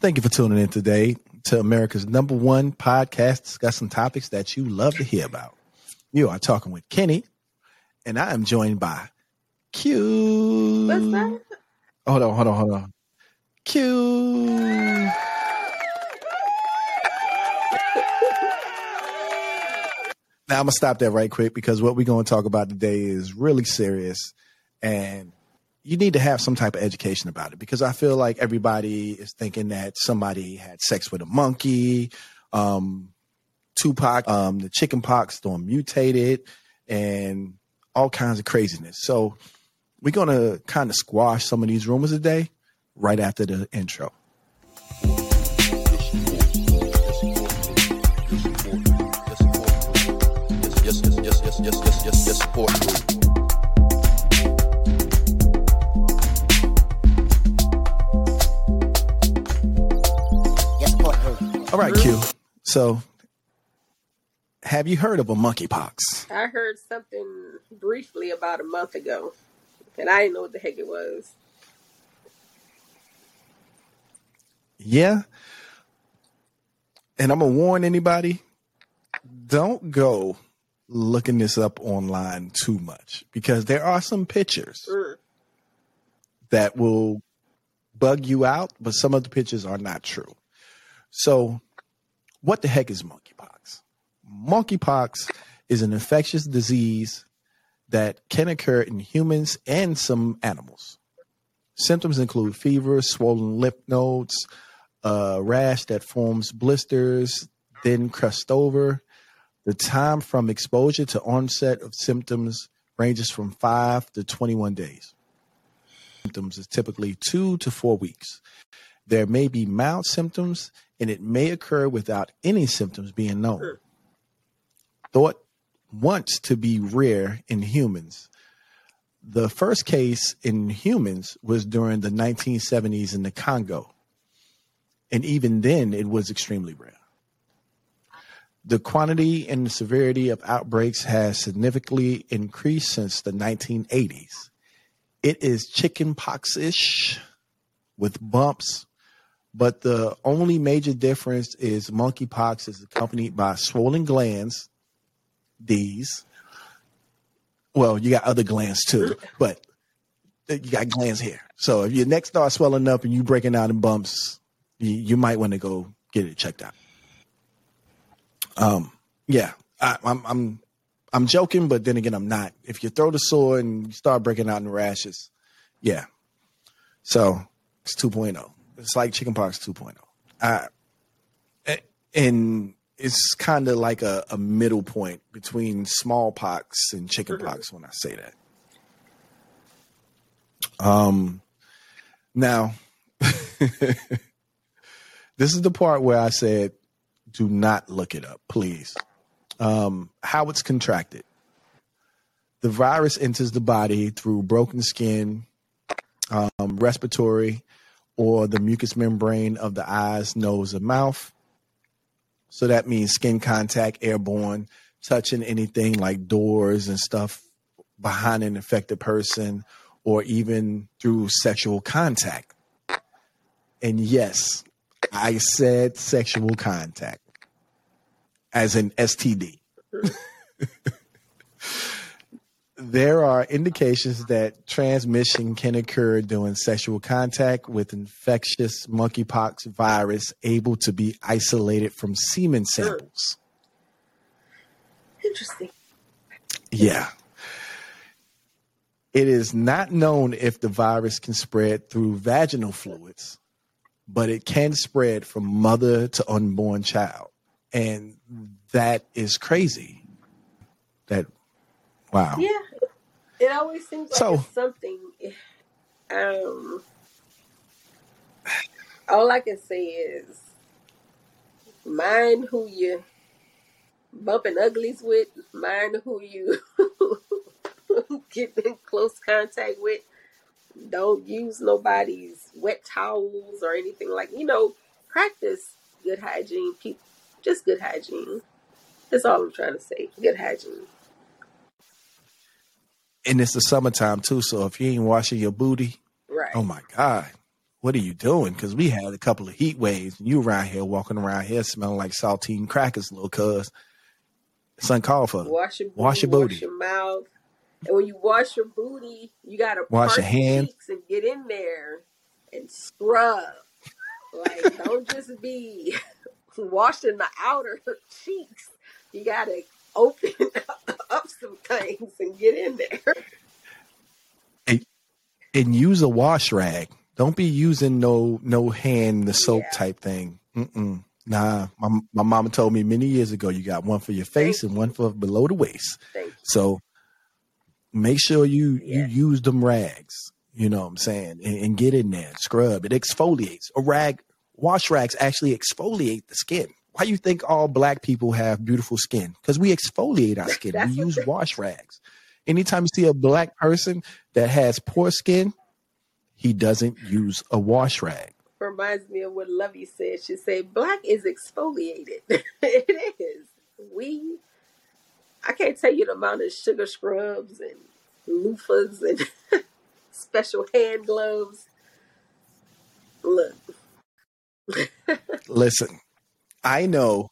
Thank you for tuning in today to America's number one podcast discussing topics that you love to hear about. You are talking with Kenny, and I am joined by Q. What's that? Hold on, hold on, hold on. Q. Now I'm gonna stop that right quick because what we're gonna talk about today is really serious, and you need to have some type of education about it because I feel like everybody is thinking that somebody had sex with a monkey, um, Tupac, um, the chicken pox storm mutated, and all kinds of craziness. So we're gonna kind of squash some of these rumors today, right after the intro. Yes, yes, yes, yes, yes, yes, yes, yes, support So, have you heard of a monkeypox? I heard something briefly about a month ago, and I didn't know what the heck it was. Yeah. And I'm gonna warn anybody: don't go looking this up online too much because there are some pictures Mm. that will bug you out, but some of the pictures are not true. So, what the heck is monkeypox? Monkeypox is an infectious disease that can occur in humans and some animals. Symptoms include fever, swollen lymph nodes, a rash that forms blisters, then crust over. The time from exposure to onset of symptoms ranges from 5 to 21 days symptoms is typically two to four weeks. There may be mild symptoms, and it may occur without any symptoms being known. Sure. Thought once to be rare in humans. The first case in humans was during the 1970s in the Congo. And even then, it was extremely rare. The quantity and the severity of outbreaks has significantly increased since the 1980s it is chicken pox ish with bumps, but the only major difference is monkeypox is accompanied by swollen glands. These, well, you got other glands too, but you got glands here. So if your neck starts swelling up and you breaking out in bumps, you, you might want to go get it checked out. Um, yeah, I, I'm, I'm I'm joking, but then again, I'm not. If your throat is sore and you start breaking out in rashes, yeah. So it's 2.0. It's like chickenpox 2.0. Uh, and it's kind of like a, a middle point between smallpox and chickenpox when I say that. Um, now, this is the part where I said, do not look it up, please um, how it's contracted. The virus enters the body through broken skin, um, respiratory, or the mucous membrane of the eyes, nose, and mouth. So that means skin contact, airborne, touching anything like doors and stuff behind an infected person, or even through sexual contact. And yes, I said sexual contact as an STD. there are indications that transmission can occur during sexual contact with infectious monkeypox virus able to be isolated from semen samples. Interesting. Yeah. It is not known if the virus can spread through vaginal fluids, but it can spread from mother to unborn child. And that is crazy. That, wow. Yeah, it always seems like So- it's something. Um, all I can say is, mind who you bumping uglies with. Mind who you get in close contact with. Don't use nobody's wet towels or anything like. You know, practice good hygiene. People, just good hygiene. That's all I'm trying to say. Good hygiene. And it's the summertime too. So if you ain't washing your booty, Right. oh my God, what are you doing? Because we had a couple of heat waves, and you around here walking around here smelling like saltine crackers, little cuz. It's uncalled for. Wash your booty, Wash your booty. wash your mouth. And when you wash your booty, you gotta Wash your hands. cheeks and get in there and scrub. Like don't just be washing the outer cheeks. You gotta open up some things and get in there. And, and use a wash rag. Don't be using no no hand the soap Yeah. type thing. Mm-mm. Nah, my my mama told me many years ago you got one for your face and one for below the waist. Thank. So make sure you Yeah. you use them rags. You know what I'm saying, and, and get in there, scrub. It exfoliates. A rag, wash rags actually exfoliate the skin. Why you think all black people have beautiful skin? Because we exfoliate our skin. We use wash rags. Anytime you see a black person that has poor skin, he doesn't use a wash rag. Reminds me of what Lovey said. She said, Black is exfoliated. it is. We I can't tell you the amount of sugar scrubs and loofahs and special hand gloves. Look, Listen, I know,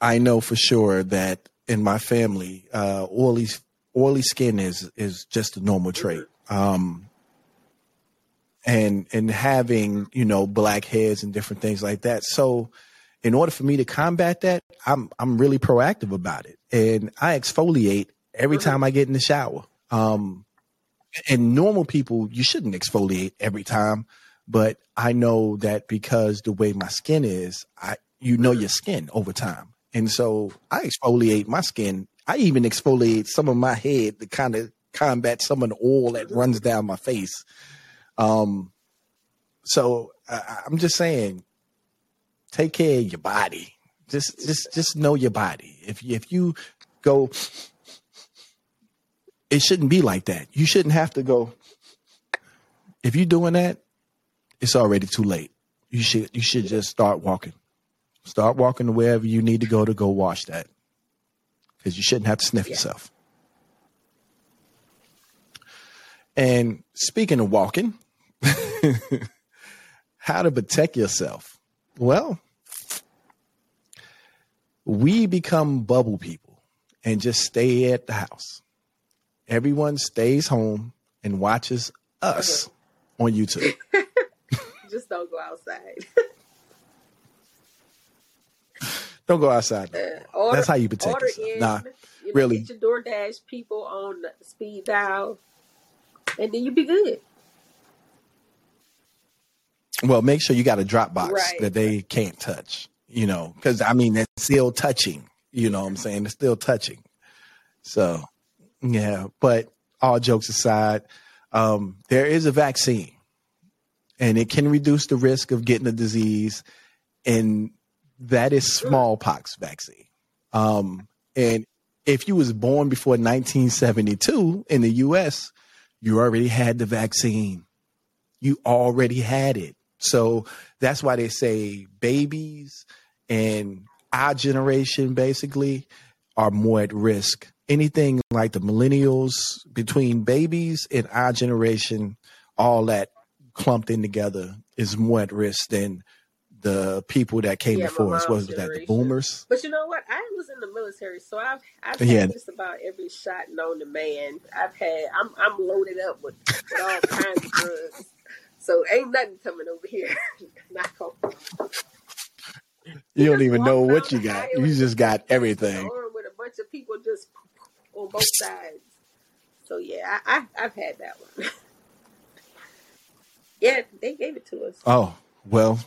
I know for sure that in my family, uh, oily oily skin is is just a normal trait. Um, and and having you know black hairs and different things like that. So, in order for me to combat that, I'm I'm really proactive about it, and I exfoliate every Mhm. time I get in the shower. Um, and normal people, you shouldn't exfoliate every time, but I know that because the way my skin is, I you know your skin over time, and so I exfoliate my skin. I even exfoliate some of my head to kind of combat some of the oil that runs down my face. Um, so I, I'm just saying, take care of your body. Just just just know your body. If you, if you go, it shouldn't be like that. You shouldn't have to go. If you're doing that, it's already too late. You should you should just start walking. Start walking to wherever you need to go to go wash that. Because you shouldn't have to sniff Yeah. yourself. And speaking of walking, how to protect yourself? Well, we become bubble people and just stay at the house. Everyone stays home and watches us on YouTube. just don't go outside. Don't go outside. no Uh, order, That's how you protect yourself. in, Nah, you know, really. Get your DoorDash people on speed dial, and then you be good. Well, make sure you got a Dropbox Right. that they can't touch, you know, because I mean, it's still touching, you know what I'm saying? It's still touching. So, yeah, but all jokes aside, um, there is a vaccine and it can reduce the risk of getting the disease, and that is smallpox vaccine. Um, and if you was born before 1972 in the U.S., you already had the vaccine you already had it. So that's why they say babies and our generation basically are more at risk. Anything like the millennials between babies and our generation, all that clumped in together is more at risk than the people that came Yeah, before us. Was that the boomers? But you know what? I was in the military, so I've I've Yeah. had just about every shot known to man. I've had I'm I'm loaded up with, with all kinds of drugs. So ain't nothing coming over here. Knock on wood. You don't even know what you got. You just got everything. with a bunch of people just on both sides. So yeah, I, I I've had that one. yeah, they gave it to us. Oh, well,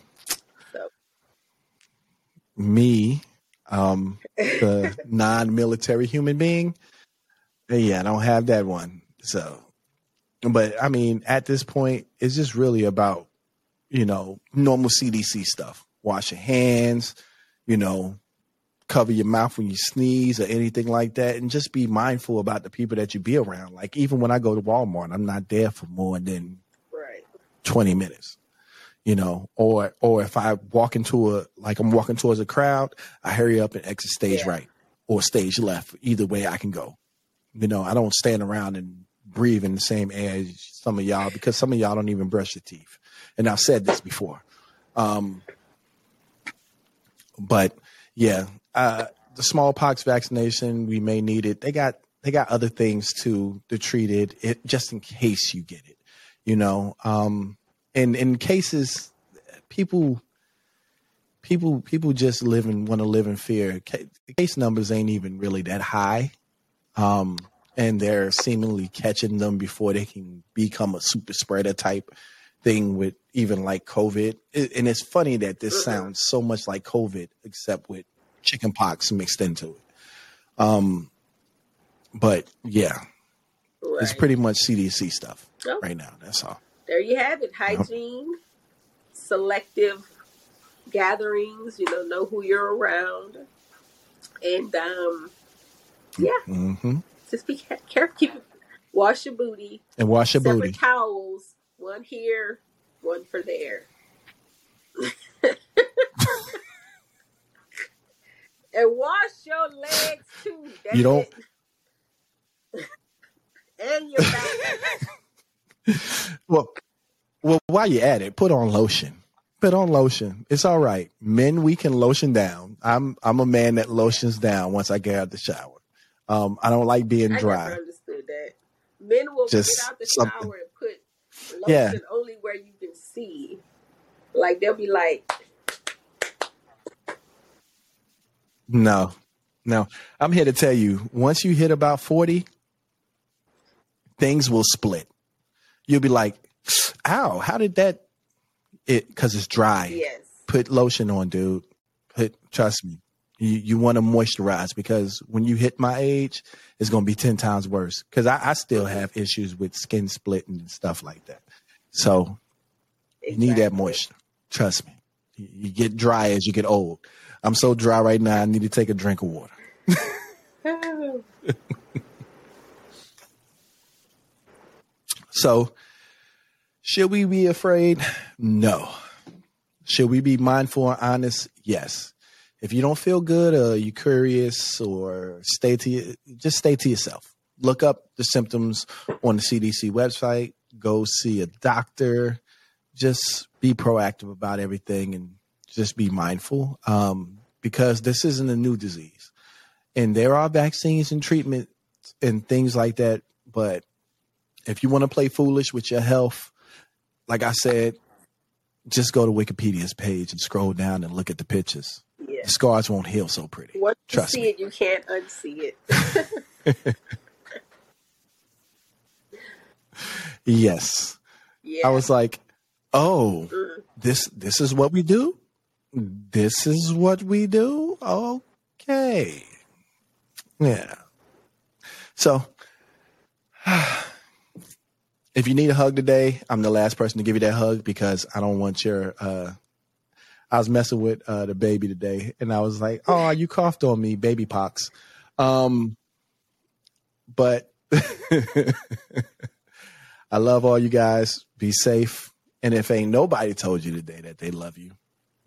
me, um, the non-military human being, yeah, I don't have that one. So, but I mean, at this point, it's just really about you know normal CDC stuff: wash your hands, you know, cover your mouth when you sneeze or anything like that, and just be mindful about the people that you be around. Like even when I go to Walmart, I'm not there for more than right. 20 minutes you know or or if i walk into a like i'm walking towards a crowd i hurry up and exit stage Yeah. right or stage left either way i can go you know i don't stand around and breathe in the same air as some of y'all because some of y'all don't even brush your teeth and I've said this before. Um, but yeah, uh, the smallpox vaccination we may need it. They got they got other things to to treat it, it just in case you get it. You know, um, and in cases people people people just live and want to live in fear. Case numbers ain't even really that high, um, and they're seemingly catching them before they can become a super spreader type thing with even like COVID. and it's funny that this sounds so much like COVID, except with chickenpox mixed into it. Um, but yeah, right. it's pretty much CDC stuff oh. right now. That's all. There you have it. Hygiene, yep. selective gatherings. You know, know who you're around, and um, yeah, mm-hmm. just be careful. Keep wash your booty and wash your Separate booty. Towels, one here, one for there. and wash your legs too. You don't. and your back. well, well, while you're at it, put on lotion. Put on lotion. It's all right. Men, we can lotion down. I'm I'm a man that lotions down once I get out the shower. Um, I don't like being dry. I never understood that. Men will Just get out the something. shower and put lotion yeah. only where you can see. Like they'll be like, No, no. I'm here to tell you once you hit about 40, things will split. You'll be like, ow, how did that? It because it's dry. Yes. Put lotion on, dude. Put trust me. You you want to moisturize because when you hit my age, it's gonna be ten times worse. Because I, I still have issues with skin splitting and stuff like that. So exactly. you need that moisture. Trust me. You get dry as you get old. I'm so dry right now. I need to take a drink of water. so, should we be afraid? No. Should we be mindful and honest? Yes. If you don't feel good or you're curious or stay to just stay to yourself. Look up the symptoms on the CDC website. Go see a doctor. Just be proactive about everything and just be mindful um, because this isn't a new disease. And there are vaccines and treatment and things like that. But if you want to play foolish with your health, like I said, just go to Wikipedia's page and scroll down and look at the pictures. Yeah. The scars won't heal so pretty. Once Trust you see me. it, you can't unsee it. yes. Yeah. I was like, oh, mm. this this is what we do this is what we do? Okay. Yeah. So, if you need a hug today, I'm the last person to give you that hug because I don't want your. Uh, I was messing with uh, the baby today, and I was like, "Oh, you coughed on me, baby pox." Um, but I love all you guys. Be safe, and if ain't nobody told you today that they love you,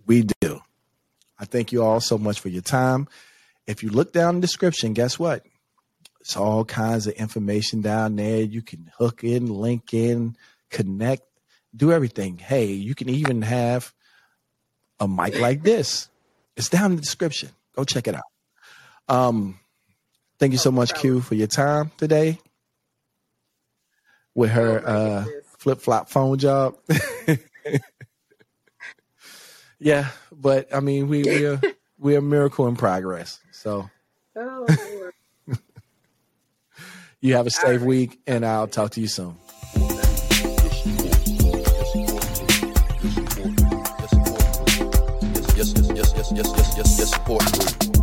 we do. I thank you all so much for your time. If you look down in the description, guess what? It's all kinds of information down there. You can hook in, link in, connect, do everything. Hey, you can even have a mic like this. It's down in the description. Go check it out. Um, thank you so much, Q, for your time today with her uh, flip flop phone job. Yeah, but I mean, we we are we are miracle in progress. So, oh, you have a safe right. week, and I'll talk to you soon. Yes, yes, yes, yes, yes, yes, yes, yes, support